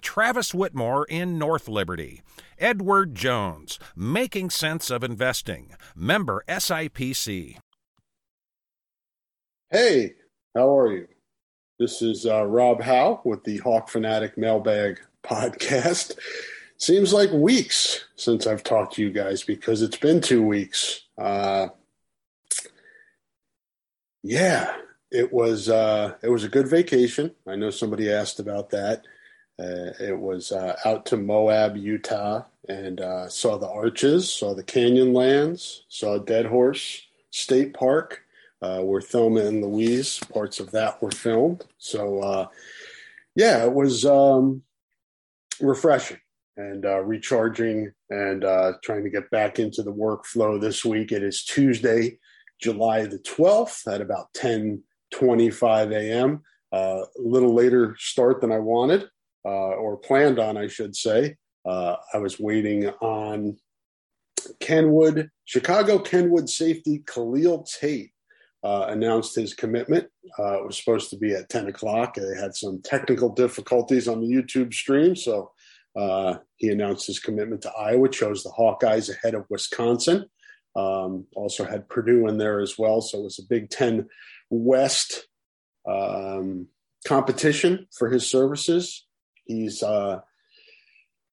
Travis Whitmore in North Liberty. Edward Jones, Making Sense of Investing, member SIPC. Hey, how are you? This is uh, Rob Howe with the Hawk Fanatic Mailbag podcast. Seems like weeks since I've talked to you guys because it's been two weeks. Uh, yeah, it was uh, it was a good vacation. I know somebody asked about that. Uh, it was uh, out to Moab, Utah, and uh, saw the arches, saw the Canyonlands, saw Dead Horse State Park, uh, where Thelma and Louise parts of that were filmed. So, uh, yeah, it was um, refreshing and recharging, and trying to get back into the workflow this week. It is Tuesday, July the twelfth, at about ten twenty-five a.m. a little later start than I wanted uh, or planned on, I should say. Uh, I was waiting on Kenwood, Chicago Kenwood safety Kahlil Tate uh, announced his commitment. Uh, it was supposed to be at 10 o'clock. They had some technical difficulties on the YouTube stream, so uh, he announced his commitment to Iowa, chose the Hawkeyes ahead of Wisconsin. Um, also had Purdue in there as well, so it was a Big Ten West um, competition for his services. He's uh,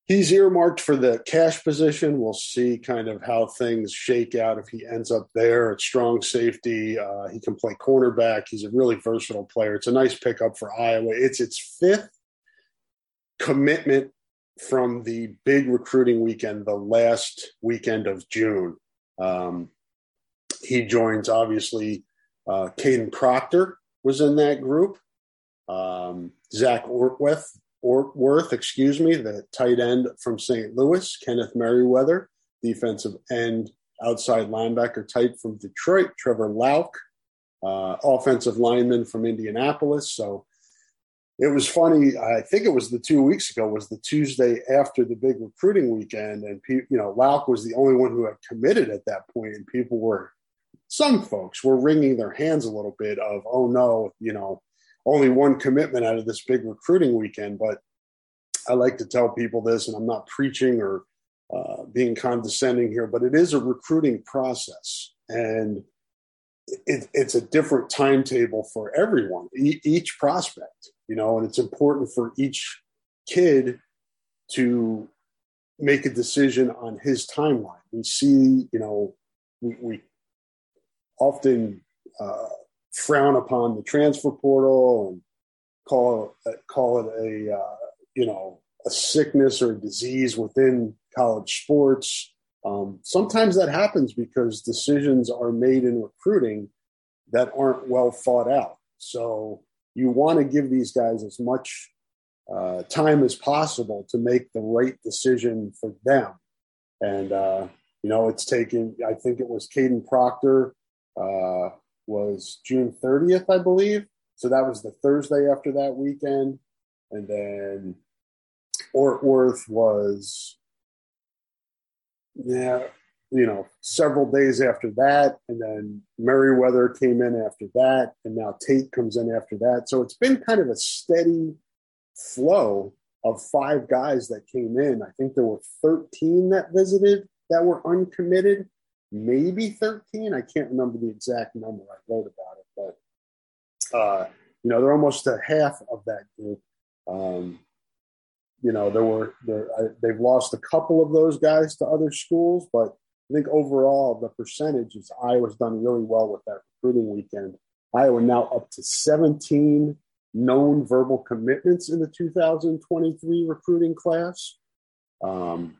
he's earmarked for the cash position. We'll see kind of how things shake out if he ends up there at strong safety. Uh, he can play cornerback. He's a really versatile player. It's a nice pickup for Iowa. It's its fifth commitment from the big recruiting weekend, the last weekend of June. Um, he joins obviously uh, Kadyn Proctor was in that group. Um, Zach Ortweth Worth, excuse me, the tight end from St. Louis, Kenneth Merriweather, defensive end, outside linebacker type from Detroit, Trevor Lauck, uh, offensive lineman from Indianapolis. So it was funny. I think it was the two weeks ago was the Tuesday after the big recruiting weekend, and you know Lauck was the only one who had committed at that point, and people were, some folks were wringing their hands a little bit of, oh no, you know, only one commitment out of this big recruiting weekend. But I like to tell people this, and I'm not preaching or uh, being condescending here, but it is a recruiting process. And it, it's a different timetable for everyone, e- each prospect, you know, and it's important for each kid to make a decision on his timeline. We see, you know, we, we often uh, frown upon the transfer portal and call it, call it a uh, you know a sickness or a disease within college sports. Um, sometimes that happens because decisions are made in recruiting that aren't well thought out. So you want to give these guys as much uh, time as possible to make the right decision for them. And uh, you know, it's taken. I think it was Kadyn Proctor uh, was June 30th, I believe. So that was the Thursday after that weekend. And then Ortwerth was, yeah, you know, several days after that. And then Merriweather came in after that. And now Tate comes in after that. So it's been kind of a steady flow of five guys that came in, I think there were 13 that visited that were uncommitted, maybe 13. I can't remember the exact number. I wrote about it, but uh, you know, they're almost a half of that group. Um, you know, there were there, I, they've lost a couple of those guys to other schools, but I think overall the percentage is Iowa's done really well with that recruiting weekend. Iowa now up to 17 known verbal commitments in the 2023 recruiting class. Um,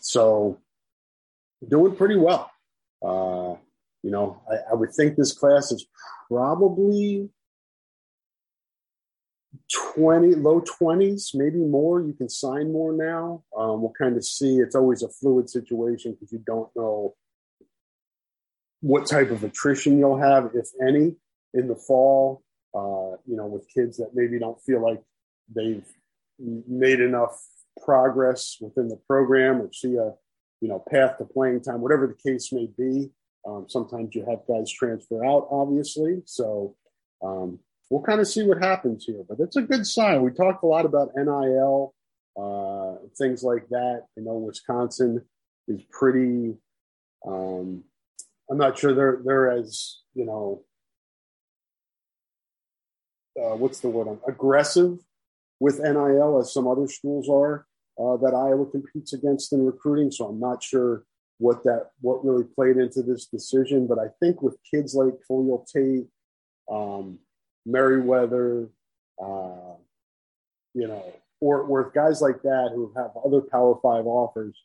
so doing pretty well. Uh, you know, I, I, would think this class is probably 20, low 20s, maybe more. You can sign more now. Um, we'll kind of see. It's always a fluid situation because you don't know what type of attrition you'll have, if any, in the fall uh, you know, with kids that maybe don't feel like they've made enough progress within the program or see a, you know, path to playing time, whatever the case may be. Um, sometimes you have guys transfer out, obviously. So um, we'll kind of see what happens here, but it's a good sign. We talked a lot about NIL, uh, things like that. I know Wisconsin is pretty. Um, I'm not sure they're they're as you know uh, what's the word? Aggressive with NIL as some other schools are uh, that Iowa competes against in recruiting. So I'm not sure what that what really played into this decision, but I think with kids like Kahlil Tate, um, Merriweather, uh, you know, or with guys like that who have other Power Five offers,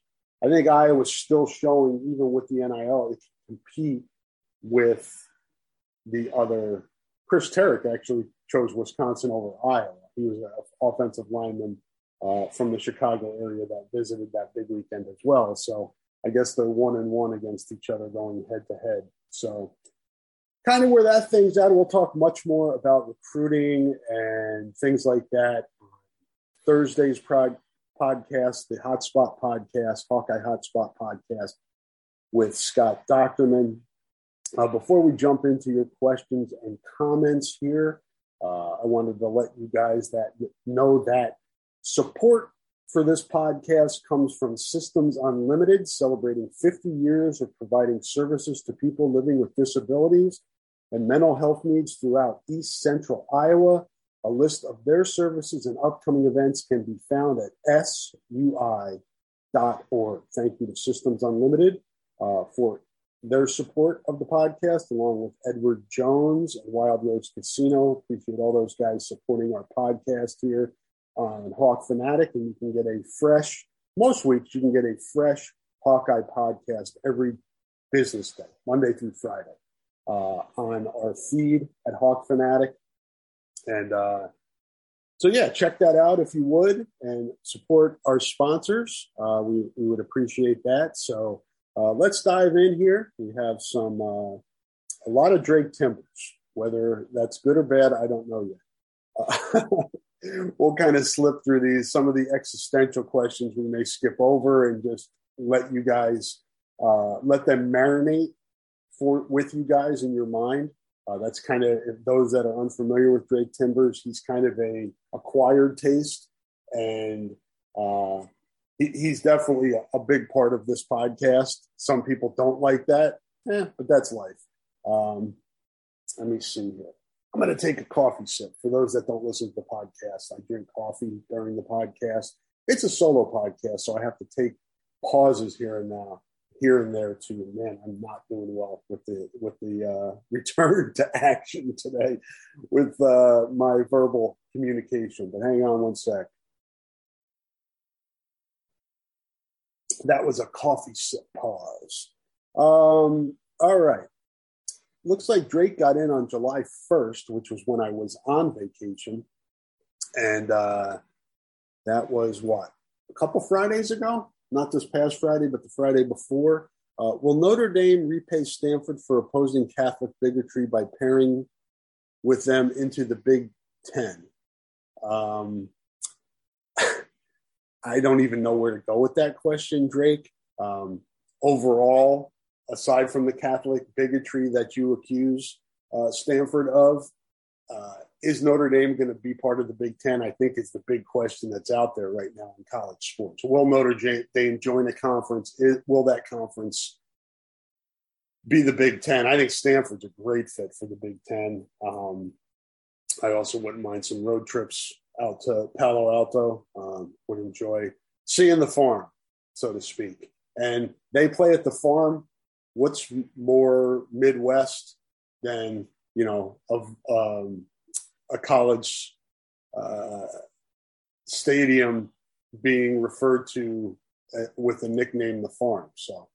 I think Iowa's still showing, even with the NIL, it can compete with the other. Chris Terek actually chose Wisconsin over Iowa. He was an offensive lineman uh, from the Chicago area that visited that big weekend as well. So I guess they're one and one against each other going head to head. So kind of where that thing's at. We'll talk much more about recruiting and things like that. Thursday's prod, podcast, the Hotspot podcast, Hawkeye Hotspot podcast with Scott Dochterman. Uh, before we jump into your questions and comments here, uh, I wanted to let you guys that know that support for this podcast comes from Systems Unlimited, celebrating 50 years of providing services to people living with disabilities and mental health needs throughout East Central Iowa. A list of their services and upcoming events can be found at sui.org. Thank you to Systems Unlimited uh, for their support of the podcast, along with Edward Jones and Wild Rose Casino. Appreciate all those guys supporting our podcast here on Hawk Fanatic. And you can get a fresh, most weeks, you can get a fresh Hawkeye podcast every business day, Monday through Friday, uh, on our feed at Hawk Fanatic. And uh, so, yeah, check that out if you would and support our sponsors. Uh, we, we would appreciate that. So, uh, let's dive in here. We have some, uh, a lot of Drake Timbers. Whether that's good or bad, I don't know yet. We'll kind of slip through these. Some of the existential questions we may skip over and just let you guys uh, let them marinate for with you guys in your mind. Uh, that's kind of those that are unfamiliar with Drake Timbers. He's kind of a acquired taste, and uh, he, he's definitely a, a, big part of this podcast. Some people don't like that, eh, but that's life. Um, let me see here. I'm going to take a coffee sip. For those that don't listen to the podcast, I drink coffee during the podcast. It's a solo podcast, so I have to take pauses here and now, here and there. To man, I'm not doing well with the with the uh, return to action today with uh, my verbal communication. But hang on one sec. that was a coffee sip pause. Um, all right. Looks like Drake got in on July 1st, which was when I was on vacation. And uh, that was what? A couple Fridays ago? Not this past Friday, but the Friday before. Uh, will Notre Dame repay Stanford for opposing Catholic bigotry by pairing with them into the Big Ten? Um, I don't even know where to go with that question, Drake. Um, overall, aside from the Catholic bigotry that you accuse uh, Stanford of, uh, is Notre Dame going to be part of the Big Ten? I think it's the big question that's out there right now in college sports. Will Notre Dame join the conference? Will that conference be the Big Ten? I think Stanford's a great fit for the Big Ten. Um, I also wouldn't mind some road trips out to Palo Alto. Um, would enjoy seeing the farm, so to speak. And they play at the farm. What's more Midwest than you know of um, a college uh, stadium being referred to uh, with the nickname the farm? So,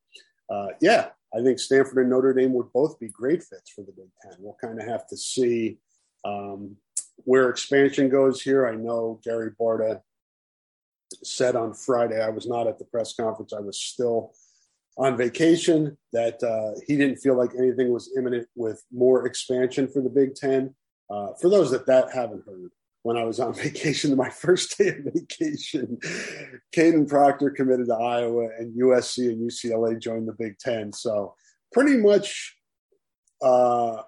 uh, yeah, I think Stanford and Notre Dame would both be great fits for the Big Ten. We'll kind of have to see um, where expansion goes here. I know Gary Barta said on Friday, I was not at the press conference, I was still on vacation, that uh, he didn't feel like anything was imminent with more expansion for the Big Ten. Uh, for those that, that haven't heard, when I was on vacation, my first day of vacation, Kadyn Proctor committed to Iowa, and USC and UCLA joined the Big Ten. So pretty much uh,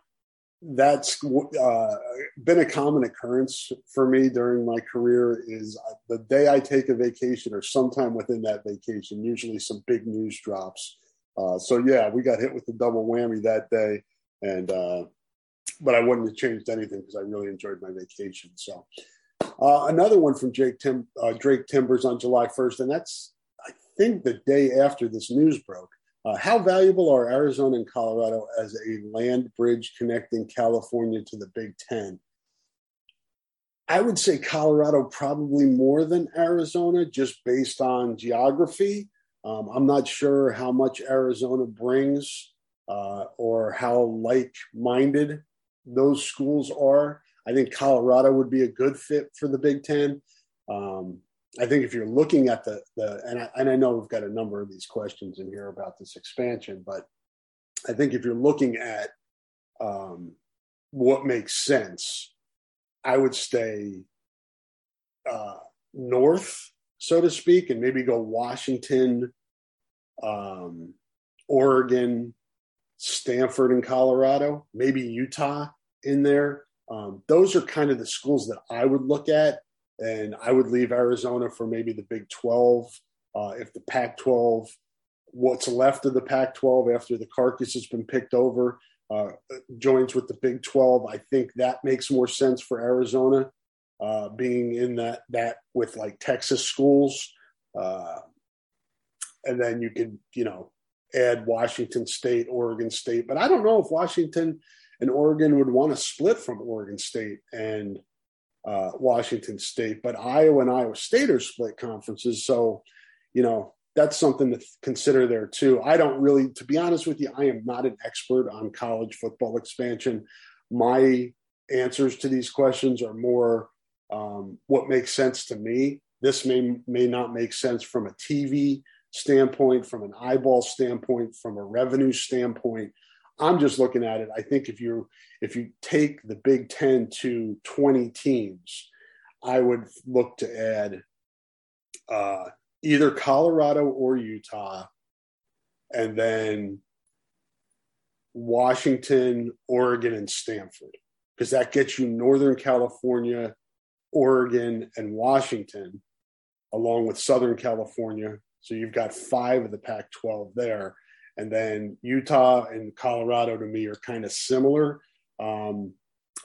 that's uh, been a common occurrence for me during my career is the day I take a vacation or sometime within that vacation, usually some big news drops. Uh, so yeah, we got hit with the double whammy that day, and uh, but I wouldn't have changed anything because I really enjoyed my vacation. So uh, another one from Jake Tim, uh, Drake Timbers on July 1st, and that's I think the day after this news broke. Uh, how valuable are Arizona and Colorado as a land bridge connecting California to the Big Ten? I would say Colorado probably more than Arizona, just based on geography. Um, I'm not sure how much Arizona brings uh, or how like minded those schools are. I think Colorado would be a good fit for the Big Ten. Um, I think if you're looking at the the and I, and I know we've got a number of these questions in here about this expansion, but I think if you're looking at um, what makes sense, I would stay uh, north, so to speak, and maybe go Washington, um, Oregon, Stanford, and Colorado, maybe Utah in there. Um, those are kind of the schools that I would look at and I would leave Arizona for maybe the Big 12. Uh, if the Pac 12, what's left of the Pac 12 after the carcass has been picked over, uh, joins with the Big 12, I think that makes more sense for Arizona, uh, being in that that with like Texas schools, uh, and then you could you know add Washington State, Oregon State, but I don't know if Washington and Oregon would want to split from Oregon State and uh, Washington State, but Iowa and Iowa State are split conferences. So, you know, that's something to consider there too. I don't really, to be honest with you, I am not an expert on college football expansion. My answers to these questions are more um, what makes sense to me. This may may not make sense from a TV standpoint, from an eyeball standpoint, from a revenue standpoint. I'm just looking at it. I think if you if you take the Big Ten to 20 teams, I would look to add uh, either Colorado or Utah, and then Washington, Oregon, and Stanford, because that gets you Northern California, Oregon, and Washington, along with Southern California. So you've got five of the Pac 12 there. And then Utah and Colorado to me are kind of similar. Um,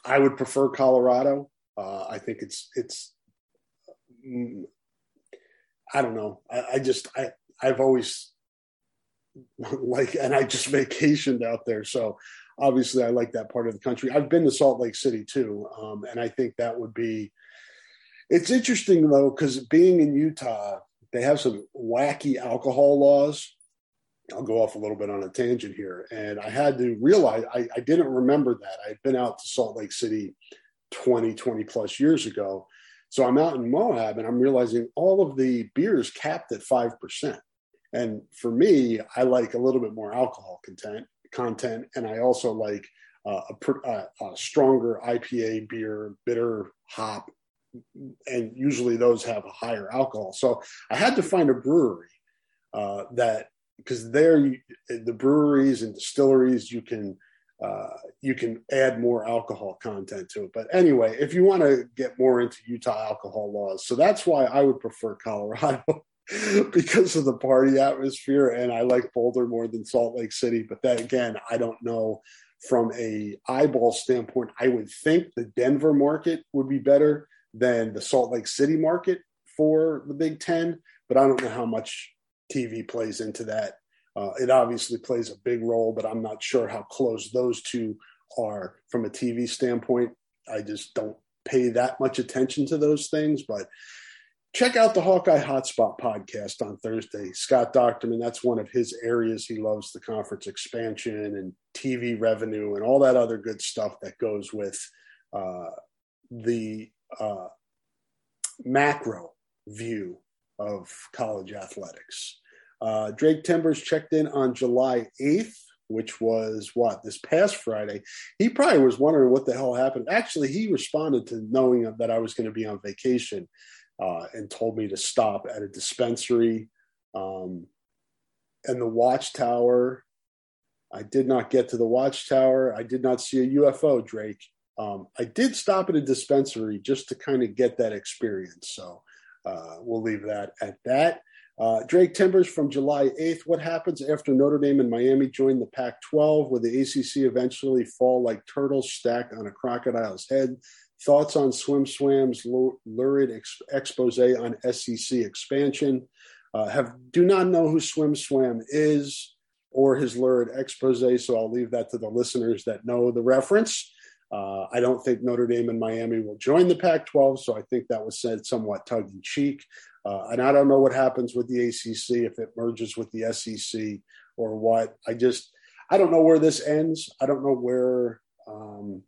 I would prefer Colorado. Uh, I think it's it's. I don't know. I, I just I I've always like, and I just vacationed out there, so obviously I like that part of the country. I've been to Salt Lake City too, um, and I think that would be. It's interesting though because being in Utah, they have some wacky alcohol laws I'll go off a little bit on a tangent here. And I had to realize I, I didn't remember that. I had been out to Salt Lake City 20, 20 plus years ago. So I'm out in Moab and I'm realizing all of the beers capped at 5%. And for me, I like a little bit more alcohol content, content and I also like uh, a, a, a stronger IPA beer, bitter hop, and usually those have a higher alcohol. So I had to find a brewery uh, that because there the breweries and distilleries you can uh, you can add more alcohol content to it. But anyway, if you want to get more into Utah alcohol laws, so that's why I would prefer Colorado because of the party atmosphere, and I like Boulder more than Salt Lake City. But that again, I don't know from a eyeball standpoint. I would think the Denver market would be better than the Salt Lake City market for the Big Ten, but I don't know how much TV plays into that. Uh, it obviously plays a big role, but I'm not sure how close those two are from a TV standpoint. I just don't pay that much attention to those things. But check out the Hawkeye Hotspot podcast on Thursday. Scott Dochterman, that's one of his areas. He loves the conference expansion and TV revenue and all that other good stuff that goes with uh, the uh, macro view of college athletics. Uh, Drake Timbers checked in on July 8th, which was what, this past Friday. He probably was wondering what the hell happened. Actually, he responded to knowing that I was going to be on vacation uh, and told me to stop at a dispensary. Um, and the watchtower, I did not get to the watchtower. I did not see a UFO, Drake. Um, I did stop at a dispensary just to kind of get that experience. So uh, we'll leave that at that. Uh, Drake Timbers from July 8th. What happens after Notre Dame and Miami join the Pac 12? Will the ACC eventually fall like turtles stacked on a crocodile's head? Thoughts on Swim Swam's lurid ex- expose on SEC expansion? Uh, have do not know who Swim Swam is or his lurid expose, so I'll leave that to the listeners that know the reference. Uh, I don't think Notre Dame and Miami will join the Pac 12, so I think that was said somewhat tongue in cheek. Uh, and I don't know what happens with the ACC if it merges with the SEC or what. I just, I don't know where this ends. I don't know where, um,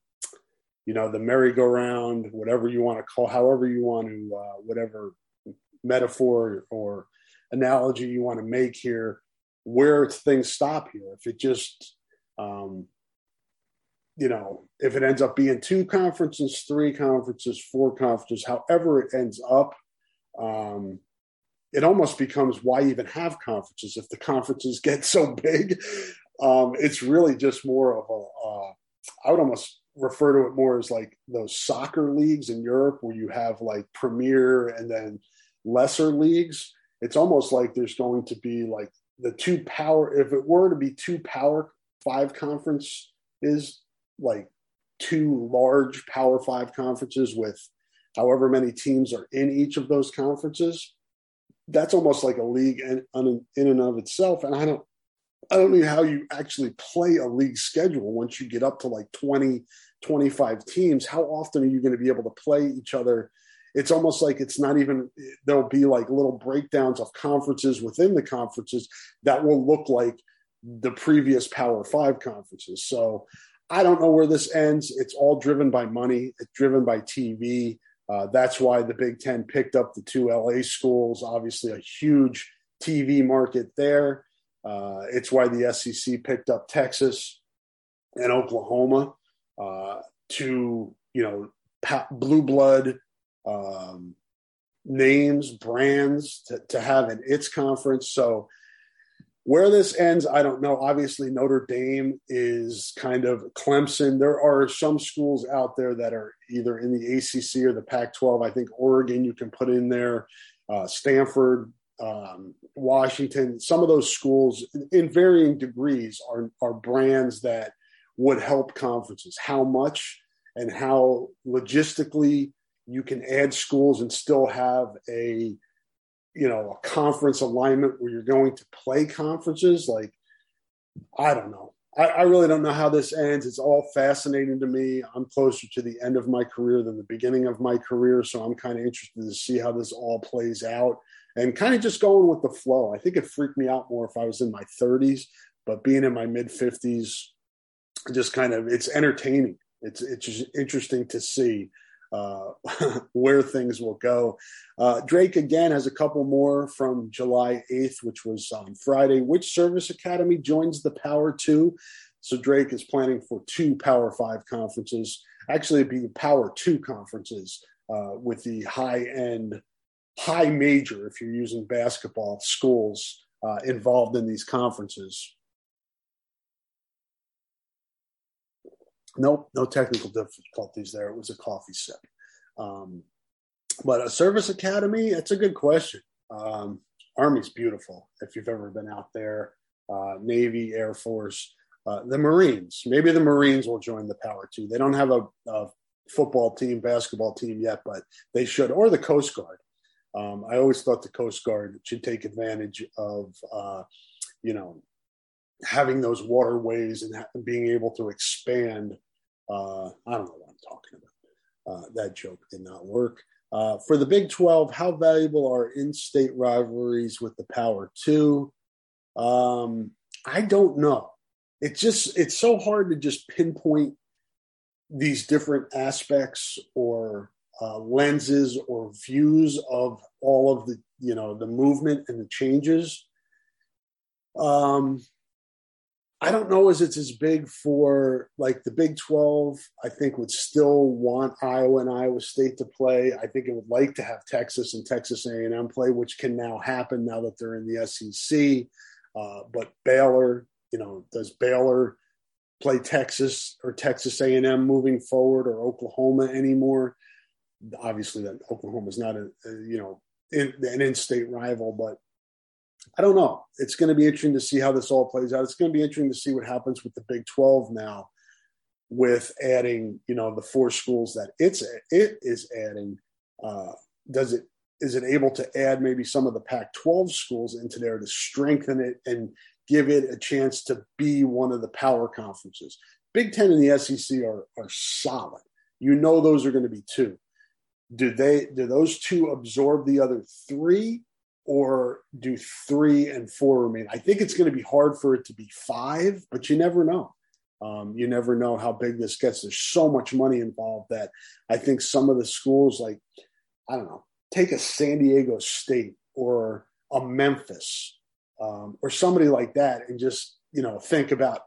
you know, the merry-go-round, whatever you want to call, however you want to, uh, whatever metaphor or analogy you want to make here, where things stop here. If it just, um, you know, if it ends up being two conferences, three conferences, four conferences, however it ends up, um, it almost becomes why even have conferences if the conferences get so big. Um, it's really just more of a. Uh, I would almost refer to it more as like those soccer leagues in Europe where you have like premier and then lesser leagues. It's almost like there's going to be like the two power. If it were to be two power five conference is like two large power five conferences with however many teams are in each of those conferences, that's almost like a league in, and of itself. And I don't, I don't know how you actually play a league schedule once you get up to like 20, 25 teams. How often are you going to be able to play each other? It's almost like it's not even, there'll be like little breakdowns of conferences within the conferences that will look like the previous Power Five conferences. So I don't know where this ends. It's all driven by money, it's driven by TV. Uh, that's why the Big Ten picked up the two LA schools, obviously a huge TV market there. Uh, it's why the SEC picked up Texas and Oklahoma uh, to, you know, blue blood um, names, brands to, to have in its conference. So where this ends, I don't know. Obviously, Notre Dame is kind of Clemson. There are some schools out there that are either in the ACC or the Pac 12. I think Oregon, you can put in there, uh, Stanford, um, Washington. Some of those schools, in varying degrees, are, are brands that would help conferences. How much and how logistically you can add schools and still have a you know, a conference alignment where you're going to play conferences. Like, I don't know. I, I, really don't know how this ends. It's all fascinating to me. I'm closer to the end of my career than the beginning of my career. So I'm kind of interested to see how this all plays out and kind of just going with the flow. I think it freaked me out more if I was in my 30s, but being in my mid 50s, just kind of, it's entertaining. It's, it's just interesting to see uh, where things will go. Uh, Drake again has a couple more from July 8th, which was on Friday. Which service academy joins the Power Two? So Drake is planning for two Power Five conferences. Actually, it'd be Power Two conferences uh, with the high end, high major, if you're using basketball schools uh, involved in these conferences. Nope, no technical difficulties there. It was a coffee sip. Um, but a service academy, that's a good question. Um, Army's beautiful if you've ever been out there. Uh, Navy, Air Force, uh, the Marines. Maybe the Marines will join the power too. They don't have a, a football team, basketball team yet, but they should, or the Coast Guard. Um, I always thought the Coast Guard should take advantage of, uh, you know, having those waterways and ha- being able to expand. Uh, I don't know what I'm talking about. Uh, that joke did not work. Uh, for the Big 12, how valuable are in state rivalries with the Power 2? Um, I don't know. It's just, it's so hard to just pinpoint these different aspects or uh, lenses or views of all of the, you know, the movement and the changes. Um, I don't know as it's as big for like the Big 12. I think would still want Iowa and Iowa State to play. I think it would like to have Texas and Texas A&M play, which can now happen now that they're in the SEC. Uh, but Baylor, you know, does Baylor play Texas or Texas A&M moving forward or Oklahoma anymore? Obviously, that Oklahoma is not a, a you know in, an in-state rival, but I don't know. It's going to be interesting to see how this all plays out. It's going to be interesting to see what happens with the Big 12 now with adding, you know, the four schools that it's it is adding. Uh, does it is it able to add maybe some of the Pac-12 schools into there to strengthen it and give it a chance to be one of the power conferences? Big Ten and the SEC are are solid. You know those are going to be two. Do they do those two absorb the other three? Or do three and four remain? I think it's going to be hard for it to be five, but you never know. Um, you never know how big this gets. There's so much money involved that I think some of the schools, like, I don't know, take a San Diego State or a Memphis um, or somebody like that and just, you know, think about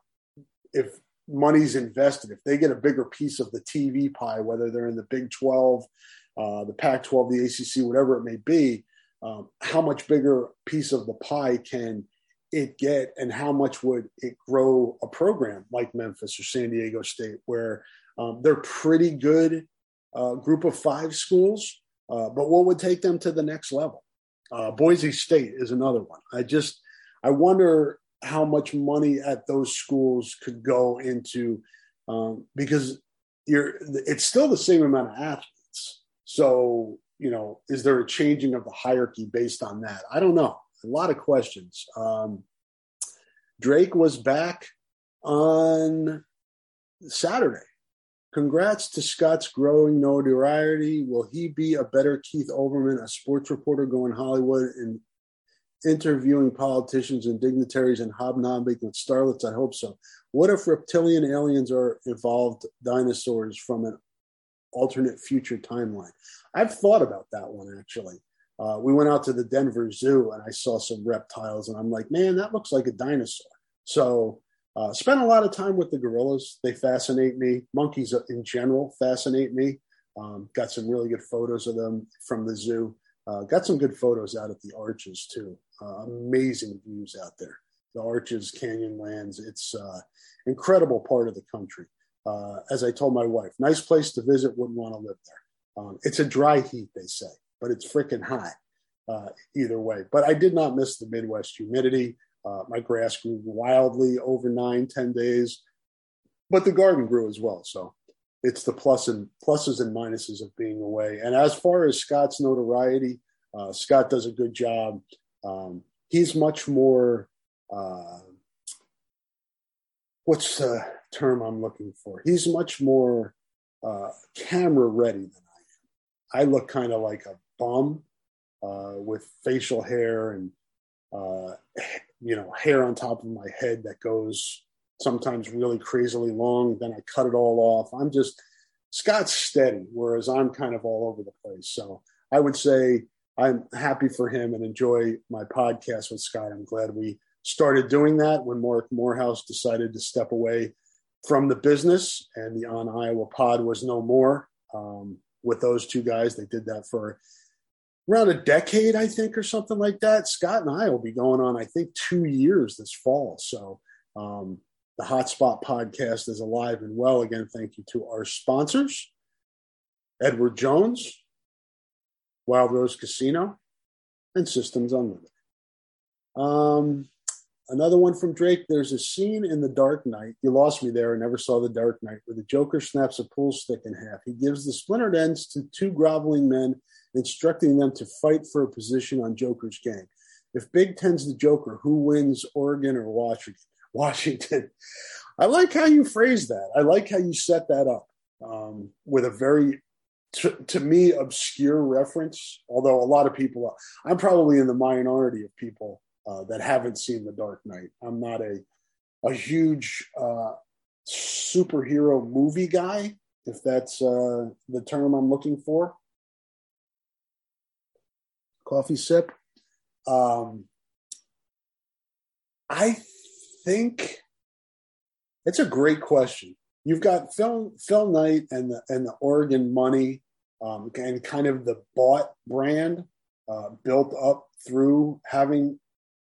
if money's invested, if they get a bigger piece of the TV pie, whether they're in the Big 12, uh, the Pac 12, the ACC, whatever it may be, um, how much bigger piece of the pie can it get and how much would it grow a program like memphis or san diego state where um, they're pretty good uh, group of five schools uh, but what would take them to the next level? Uh, boise state is another one. I just i wonder how much money at those schools could go into um, because you're it's still the same amount of athletes. So you know, is there a changing of the hierarchy based on that? I don't know. A lot of questions. Um, Drake was back on Saturday. Congrats to Scott's growing notoriety. Will he be a better Keith Olbermann, a sports reporter going Hollywood and interviewing politicians and dignitaries and hobnobbing with starlets? I hope so. What if reptilian aliens are evolved dinosaurs from an alternate future timeline. I've thought about that one actually. Uh, we went out to the Denver Zoo and I saw some reptiles, and I'm like, man, that looks like a dinosaur. So, uh, spent a lot of time with the gorillas. They fascinate me. Monkeys in general fascinate me. Um, got some really good photos of them from the zoo. Uh, got some good photos out at the Arches too. Uh, amazing views out there. The Arches, Canyonlands. It's uh, incredible part of the country uh, as I told my wife, nice place to visit, wouldn't want to live there. Um, it's a dry heat, they say, but it's freaking hot uh, either way. But I did not miss the Midwest humidity. Uh, my grass grew wildly over nine, ten days, but the garden grew as well. So it's the plus and pluses and minuses of being away. And as far as Scott's notoriety, uh, Scott does a good job. Um, he's much more. Uh, what's the term I'm looking for. He's much more uh, camera ready than I am. I look kind of like a bum uh, with facial hair and uh, you know hair on top of my head that goes sometimes really crazily long. Then I cut it all off. I'm just Scott's steady, whereas I'm kind of all over the place. So I would say I'm happy for him and enjoy my podcast with Scott. I'm glad we started doing that when Marc Morehouse decided to step away from the business, and the On Iowa Pod was no more. Um, with those two guys, they did that for around a decade, I think, or something like that. Scott and I will be going on, I think, two years this fall. So um, The Hotspot podcast is alive and well. Again, thank you to our sponsors Edward Jones, Wild Rose Casino, and Systems Unlimited. Um, another one from Drake. There's a scene in The Dark Knight. You lost me there. I never saw The Dark Knight, where the Joker snaps a pool stick in half. He gives the splintered ends to two groveling men, instructing them to fight for a position on Joker's gang. If Big Ten's the Joker, who wins, Oregon or Washington? Washington. I like how you phrase that. I like how you set that up um, with a very, to, to me, obscure reference. Although a lot of people, I'm probably in the minority of people uh, that haven't seen The Dark Knight. I'm not a a huge uh, superhero movie guy, if that's uh, the term I'm looking for. Coffee sip. Um, I think it's a great question. You've got Phil Phil Knight and the and the Oregon Money, um, and kind of the bought brand uh, built up through having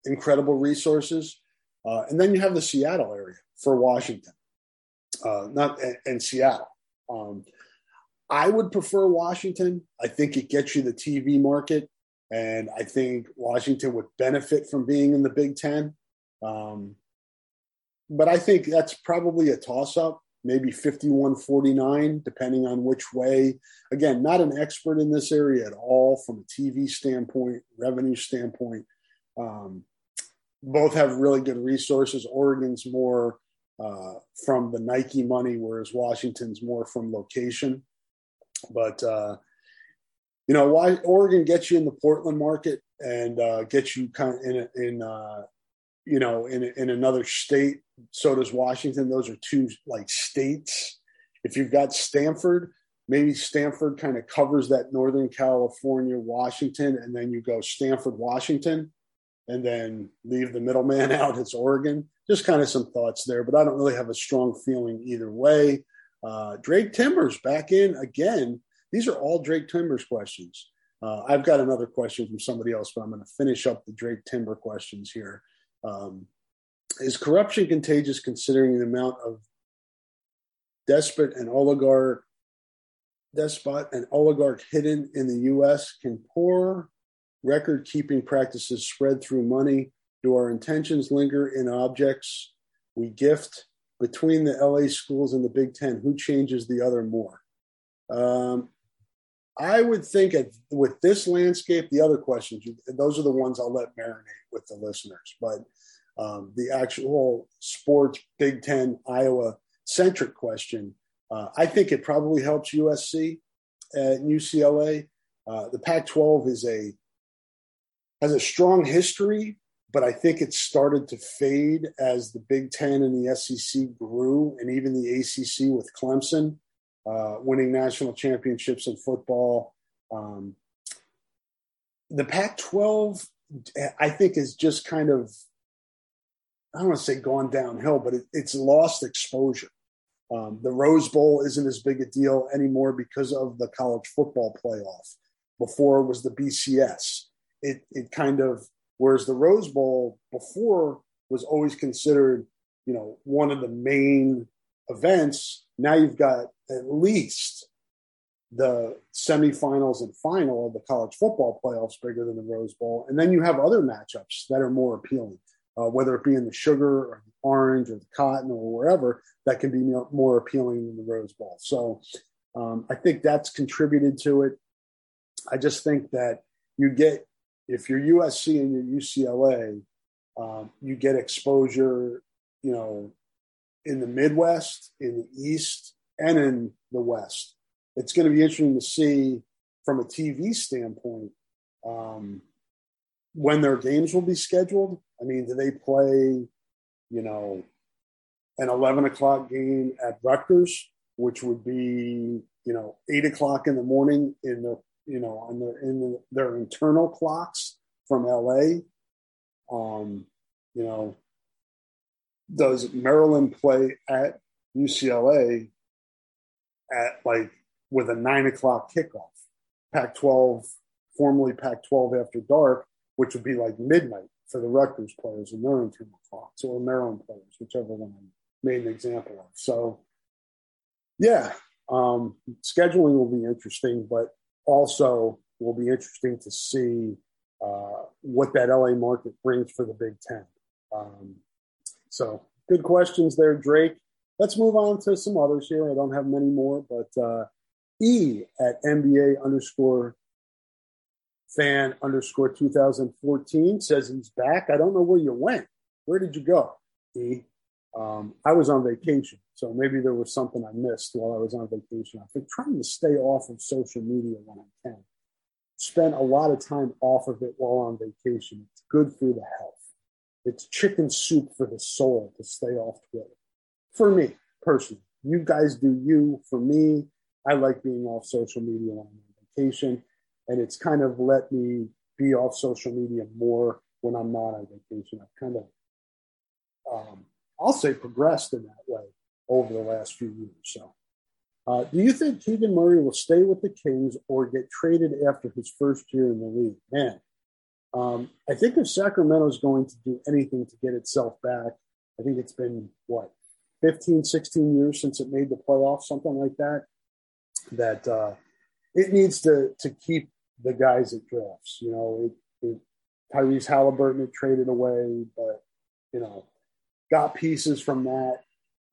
incredible resources, uh, and then you have the Seattle area for Washington, uh, not and, Seattle. Um, I would prefer Washington. I think it gets you the TV market, and I think Washington would benefit from being in the Big Ten. Um, but I think that's probably a toss up, maybe 51 49, depending on which way. Again, not an expert in this area at all from a TV standpoint, revenue standpoint. Um, both have really good resources. Oregon's more uh, from the Nike money, whereas Washington's more from location. But, uh, you know, why Oregon gets you in the Portland market and uh, gets you kind of in, in uh, you know, in in another state. So does Washington. Those are two like states. If you've got Stanford, maybe Stanford kind of covers that Northern California, Washington, and then you go Stanford, Washington, and then leave the middleman out. It's Oregon. Just kind of some thoughts there, but I don't really have a strong feeling either way. Uh, Drake Timbers back in again. These are all Drake Timbers questions. Uh, I've got another question from somebody else, but I'm going to finish up the Drake Timber questions here. Um, is corruption contagious considering the amount of despot and oligarch despot and oligarch hidden in the US can poor record keeping practices spread through money do our intentions linger in objects we gift between the LA schools and the Big Ten who changes the other more um, I would think at, with this landscape, the other questions, those are the ones I'll let marinate with the listeners. But um, the actual sports Big Ten Iowa centric question, uh, I think it probably helps USC at UCLA. Uh, the Pac-12 is a has a strong history, but I think it started to fade as the Big Ten and the SEC grew, and even the ACC with Clemson uh, winning national championships in football. Um, the Pac 12, I think, is just kind of, I don't want to say gone downhill, but it, it's lost exposure. Um, the Rose Bowl isn't as big a deal anymore because of the college football playoff. Before it was the BCS. It, it kind of, whereas the Rose Bowl before was always considered, you know, one of the main events. Now you've got at least the semifinals and final of the college football playoffs bigger than the Rose Bowl. And then you have other matchups that are more appealing, uh, whether it be in the sugar or the orange or the cotton or wherever, that can be more appealing than the Rose Bowl. So um, I think that's contributed to it. I just think that you get, if you're USC and you're UCLA, um, you get exposure, you know, in the Midwest, in the East, and in the West. It's going to be interesting to see from a TV standpoint um, when their games will be scheduled. I mean, do they play, you know, an 11 o'clock game at Rutgers, which would be, you know, eight o'clock in the morning in the, you know, on their, in the, their internal clocks from LA. Um, you know, does Maryland play at UCLA at like with a nine o'clock kickoff? Pac 12, formerly Pac 12 after dark, which would be like midnight for the Rutgers players and their 10 clocks or Maryland players, whichever one I made an example of. So, yeah, um, scheduling will be interesting, but also will be interesting to see uh, what that LA market brings for the Big Ten. Um, so, good questions there, Drake. Let's move on to some others here. I don't have many more, but uh, E at NBA underscore fan underscore 2014 says he's back. I don't know where you went. Where did you go, E? Um, I was on vacation, so maybe there was something I missed while I was on vacation. I've been trying to stay off of social media when I can. Spend a lot of time off of it while on vacation. It's good for the health. It's chicken soup for the soul to stay off Twitter. For me, personally. You guys do you. For me, I like being off social media when I'm on vacation and it's kind of let me be off social media more when I'm not on vacation. I've kind of, um, I'll say, progressed in that way over the last few years. So, uh, do you think Keegan Murray will stay with the Kings or get traded after his first year in the league? Man, um, I think if Sacramento is going to do anything to get itself back, I think it's been what 15, 16 years since it made the playoffs, something like that. That uh, it needs to to keep the guys it drafts. You know, it, it, Tyrese Halliburton had traded away, but you know, got pieces from that.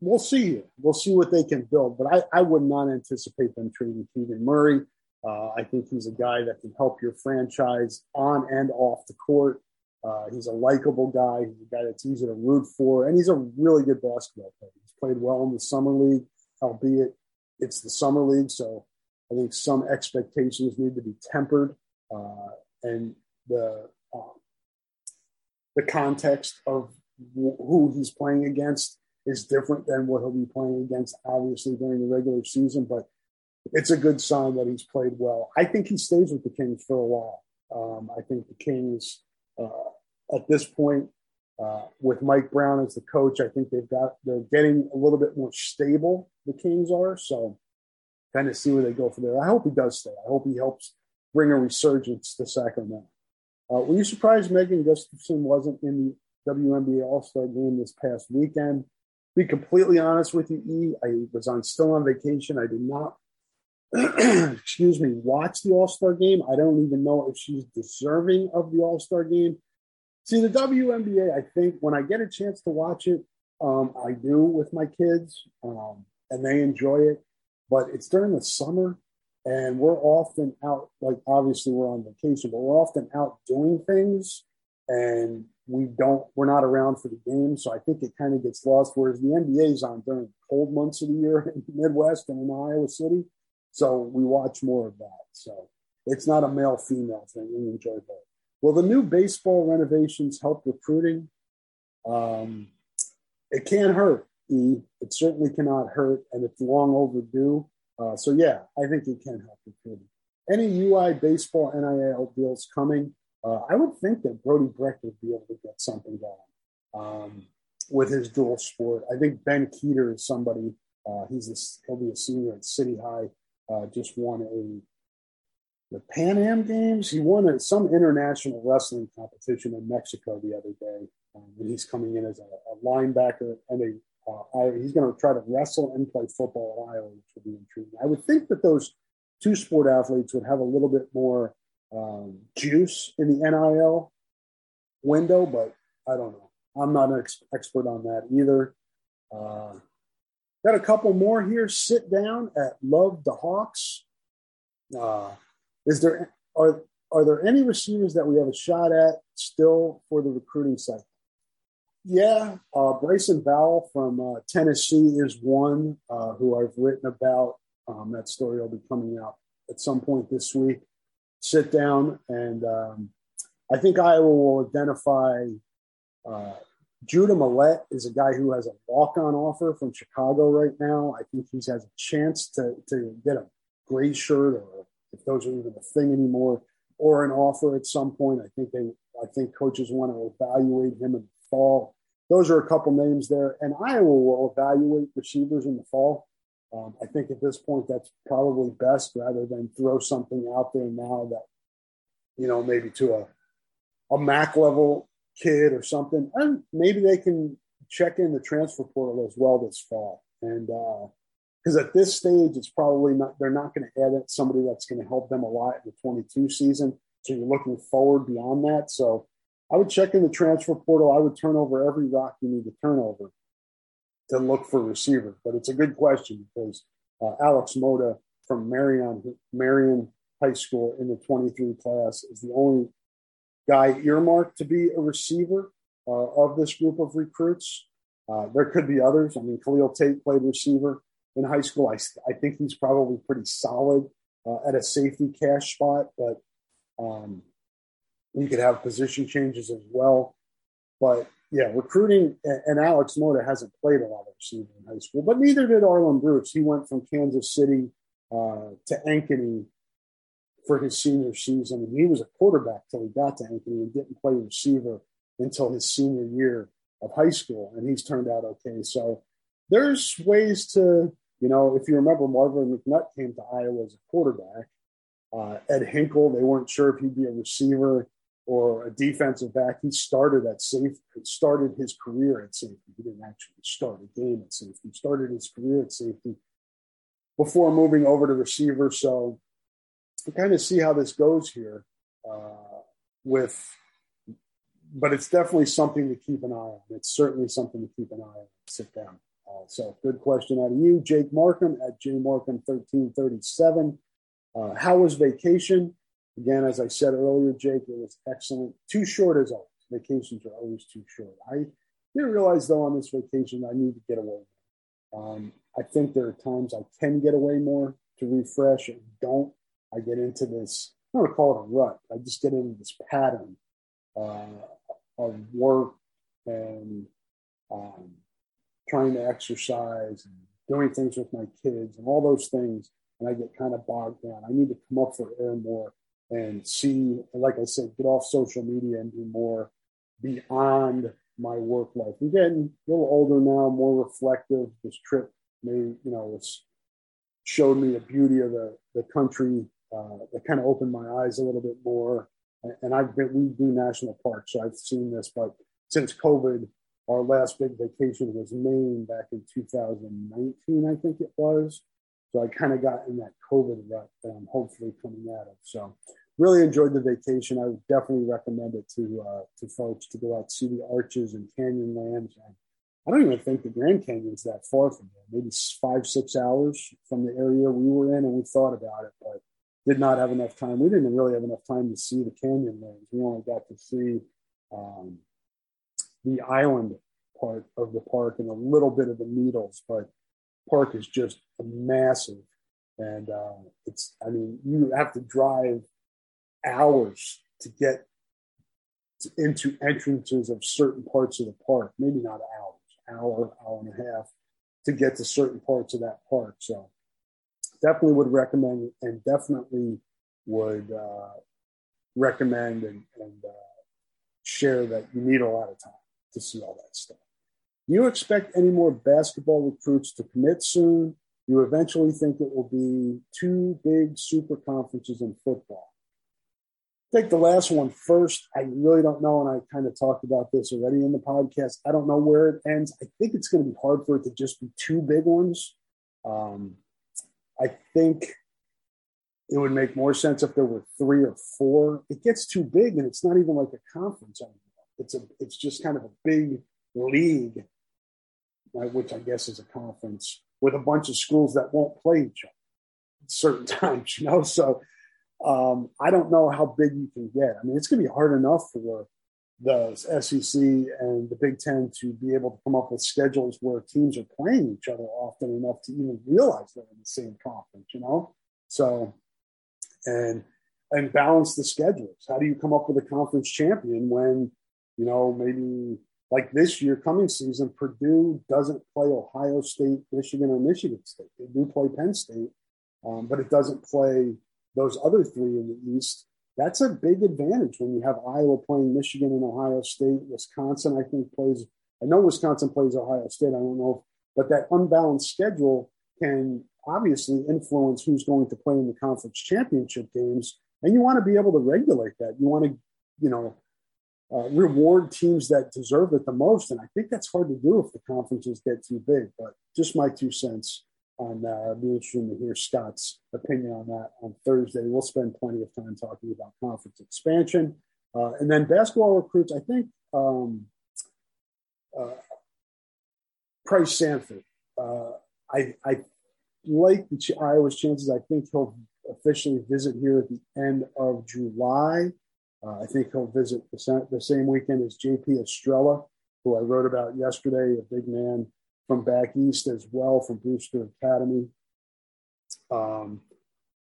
We'll see. We'll see what they can build, but I, I would not anticipate them trading Keegan Murray. Uh, I think he's a guy that can help your franchise on and off the court. Uh, he's a likable guy. He's a guy that's easy to root for, and he's a really good basketball player. He's played well in the summer league, albeit it's the summer league, so I think some expectations need to be tempered, uh, and the uh, the context of who he's playing against is different than what he'll be playing against, obviously during the regular season. But it's a good sign that he's played well. I think he stays with the Kings for a while. Um, I think the Kings, uh, at this point, uh, with Mike Brown as the coach, I think they've got they're getting a little bit more stable. The Kings are so kind of see where they go from there. I hope he does stay. I hope he helps bring a resurgence to Sacramento. Uh, were you surprised Megan Gustafson wasn't in the WNBA All Star game this past weekend? Be completely honest with you, E. I was on still on vacation. I did not, excuse me, watch the All Star game. I don't even know if she's deserving of the All Star game. See, the WNBA, I think when I get a chance to watch it, um, I do with my kids, um, and they enjoy it but it's during the summer and we're often out like obviously we're on vacation but we're often out doing things and we don't we're not around for the game so i think it kind of gets lost whereas the nba is on during cold months of the year in the midwest and in iowa city so we watch more of that so it's not a male female thing we enjoy both Well, the new baseball renovations help recruiting um, it can't hurt E. It certainly cannot hurt, and it's long overdue. Uh, so yeah, I think it can help recruiting. Any UI baseball NIL deals coming? Uh, I would think that Brody Brecht would be able to get something going um, with his dual sport. I think Ben Kueter is somebody. Uh, he's a, he'll be a senior at City High. Uh, just won a the Pan Am Games. He won a, some international wrestling competition in Mexico the other day, um, and he's coming in as a, a linebacker and a uh, he's going to try to wrestle and play football at Iowa, which will be intriguing. I would think that those two sport athletes would have a little bit more um, juice in the NIL window, but I don't know. I'm not an ex- expert on that either. Uh, got a couple more here. Sit down at Love the Hawks. Uh, is there are are there any receivers that we have a shot at still for the recruiting cycle? Yeah, uh, Bryson Vowell from uh, Tennessee is one uh, who I've written about. Um, that story will be coming out at some point this week. Sit down, and um, I think Iowa will identify. Uh, Judah Millett is a guy who has a walk-on offer from Chicago right now. I think he has a chance to to get a gray shirt, or if those are even a thing anymore, or an offer at some point. I think they, I think coaches want to evaluate him in the fall. Those are a couple names there, and Iowa will evaluate receivers in the fall. Um, I think at this point that's probably best rather than throw something out there now that you know maybe to a a MAC level kid or something. And maybe they can check in the transfer portal as well this fall, and because uh, at this stage, it's probably not they're not going to add somebody that's going to help them a lot in the 22 season. So you're looking forward beyond that. So I would check in the transfer portal. I would turn over every rock you need to turn over to look for receivers. But it's a good question because uh, Alex Moda from Marion Marion High School in the 23 class is the only guy earmarked to be a receiver uh, of this group of recruits. Uh, there could be others. I mean, Kahlil Tate played receiver in high school. I, I think he's probably pretty solid uh, at a safety cash spot, but um, could have position changes as well. But yeah, recruiting and Alex Moda hasn't played a lot of receiver in high school, but neither did Arland Bruce. He went from Kansas City uh, to Ankeny for his senior season, and he was a quarterback till he got to Ankeny and didn't play receiver until his senior year of high school, and he's turned out okay. So there's ways to, you know, if you remember, Marvin McNutt came to Iowa as a quarterback. Uh, Ed Hinkle, they weren't sure if he'd be a receiver or a defensive back. He started at safety, started his career at safety. He didn't actually start a game at safety. He started his career at safety before moving over to receiver. So we kind of see how this goes here uh, with, but it's definitely something to keep an eye on. It's certainly something to keep an eye on. Sit down. Uh, so good question out of you, Jake Markham at jmarkham1337. Uh, how was vacation? Again, as I said earlier, Jake, it was excellent. Too short as always. Vacations are always too short. I didn't realize though on this vacation I need to get away. Um, I think there are times I can get away more to refresh and don't. I get into this, I don't want to call it a rut. I just get into this pattern uh, of work and um, trying to exercise and doing things with my kids and all those things. And I get kind of bogged down. I need to come up for air more and see, like I said, get off social media and do more beyond my work life. I'm getting a little older now, more reflective. This trip may, you know, it's showed me the beauty of the, the country. Uh, it kind of opened my eyes a little bit more. And I've been, we do national parks, so I've seen this. But since COVID, our last big vacation was Maine back in 2019, I think it was. So I kind of got in that COVID rut that I'm hopefully coming out of. So really enjoyed the vacation. I would definitely recommend it to uh, to folks to go out see the arches and Canyonlands. And I don't even think the Grand Canyon's that far from there. Maybe five six hours from the area we were in, and we thought about it, but did not have enough time. We didn't really have enough time to see the Canyonlands. We only got to see um, the island part of the park and a little bit of the Needles, but park is just massive. And uh, it's, I mean, you have to drive hours to get to, into entrances of certain parts of the park. Maybe not hours, hour, hour and a half to get to certain parts of that park. So definitely would recommend and definitely would uh, recommend and, and uh, share that you need a lot of time to see all that stuff. Do you expect any more basketball recruits to commit soon? You eventually think it will be two big super conferences in football. Take the last one first. I really don't know, and I kind of talked about this already in the podcast. I don't know where it ends. I think it's going to be hard for it to just be two big ones. Um, I think it would make more sense if there were three or four. It gets too big, and it's not even like a conference anymore. It's a, it's just kind of a big league which I guess is a conference with a bunch of schools that won't play each other certain times, you know. So um, I don't know how big you can get. I mean, it's going to be hard enough for the SEC and the Big Ten to be able to come up with schedules where teams are playing each other often enough to even realize they're in the same conference, you know. So and and balance the schedules. How do you come up with a conference champion when you know maybe like this year, coming season, Purdue doesn't play Ohio State, Michigan, or Michigan State. They do play Penn State, um, but it doesn't play those other three in the East. That's a big advantage when you have Iowa playing Michigan and Ohio State. Wisconsin, I think, plays. I know Wisconsin plays Ohio State. I don't know, but that unbalanced schedule can obviously influence who's going to play in the conference championship games. And you want to be able to regulate that. You want to, you know, uh, reward teams that deserve it the most. And I think that's hard to do if the conferences get too big. But just my two cents on. I'd be interested to hear Scott's opinion on that on Thursday. We'll spend plenty of time talking about conference expansion. Uh, and then basketball recruits, I think um, uh, Pryce Sandfort. Uh, I, I like the Iowa's chances. I think he'll officially visit here at the end of July. Uh, I think he'll visit the, the same weekend as JP Estrella, who I wrote about yesterday, a big man from back east as well from Brewster Academy. Um,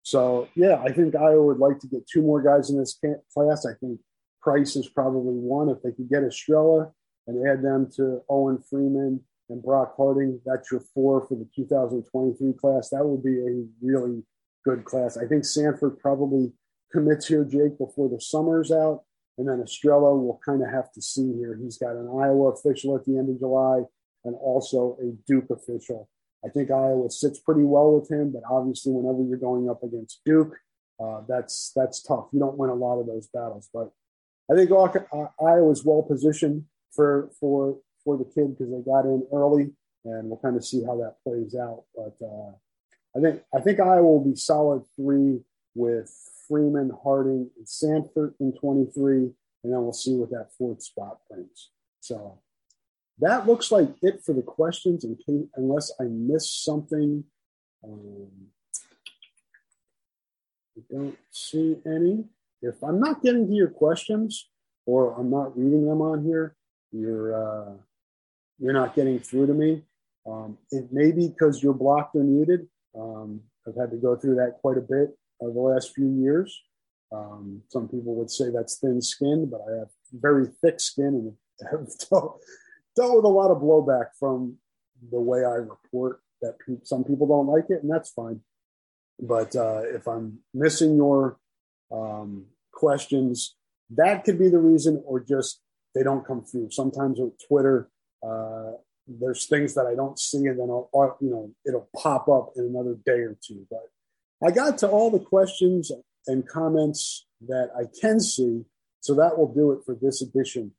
so yeah, I think Iowa would like to get two more guys in this class. I think Pryce is probably one. If they could get Estrella and add them to Owen Freeman and Brock Harding, that's your four for the 2023 class. That would be a really good class. I think Sandfort probably commits here, Jake, before the summer's out. And then Estrella will kind of have to see here. He's got an Iowa official at the end of July and also a Duke official. I think Iowa sits pretty well with him, but obviously, whenever you're going up against Duke, uh, that's that's tough. You don't win a lot of those battles, but I think uh, Iowa is well positioned for for for the kid because they got in early, and we'll kind of see how that plays out. But uh, I think I think Iowa will be solid three with Freeman, Harding, and Sandfort in 23, and then we'll see what that fourth spot brings. So that looks like it for the questions, unless I missed something. Um, I don't see any. If I'm not getting to your questions or I'm not reading them on here, you're uh, you're not getting through to me. Um, it may be because you're blocked or muted. Um, I've had to go through that quite a bit over the last few years. Um, some people would say that's thin skin, but I have very thick skin and have dealt with a lot of blowback from the way I report that pe- some people don't like it, and that's fine. But uh, if I'm missing your um, questions, that could be the reason, or just they don't come through. Sometimes with Twitter, uh, there's things that I don't see, and then I'll, I'll, you know it'll pop up in another day or two. But I got to all the questions and comments that I can see, so that will do it for this edition,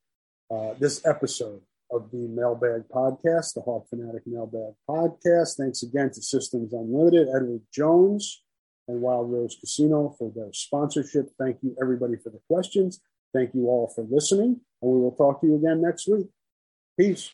uh, this episode of the Mailbag Podcast, the Hawk Fanatic Mailbag Podcast. Thanks again to Systems Unlimited, Edward Jones, and Wild Rose Casino for their sponsorship. Thank you, everybody, for the questions. Thank you all for listening, and we will talk to you again next week. Peace.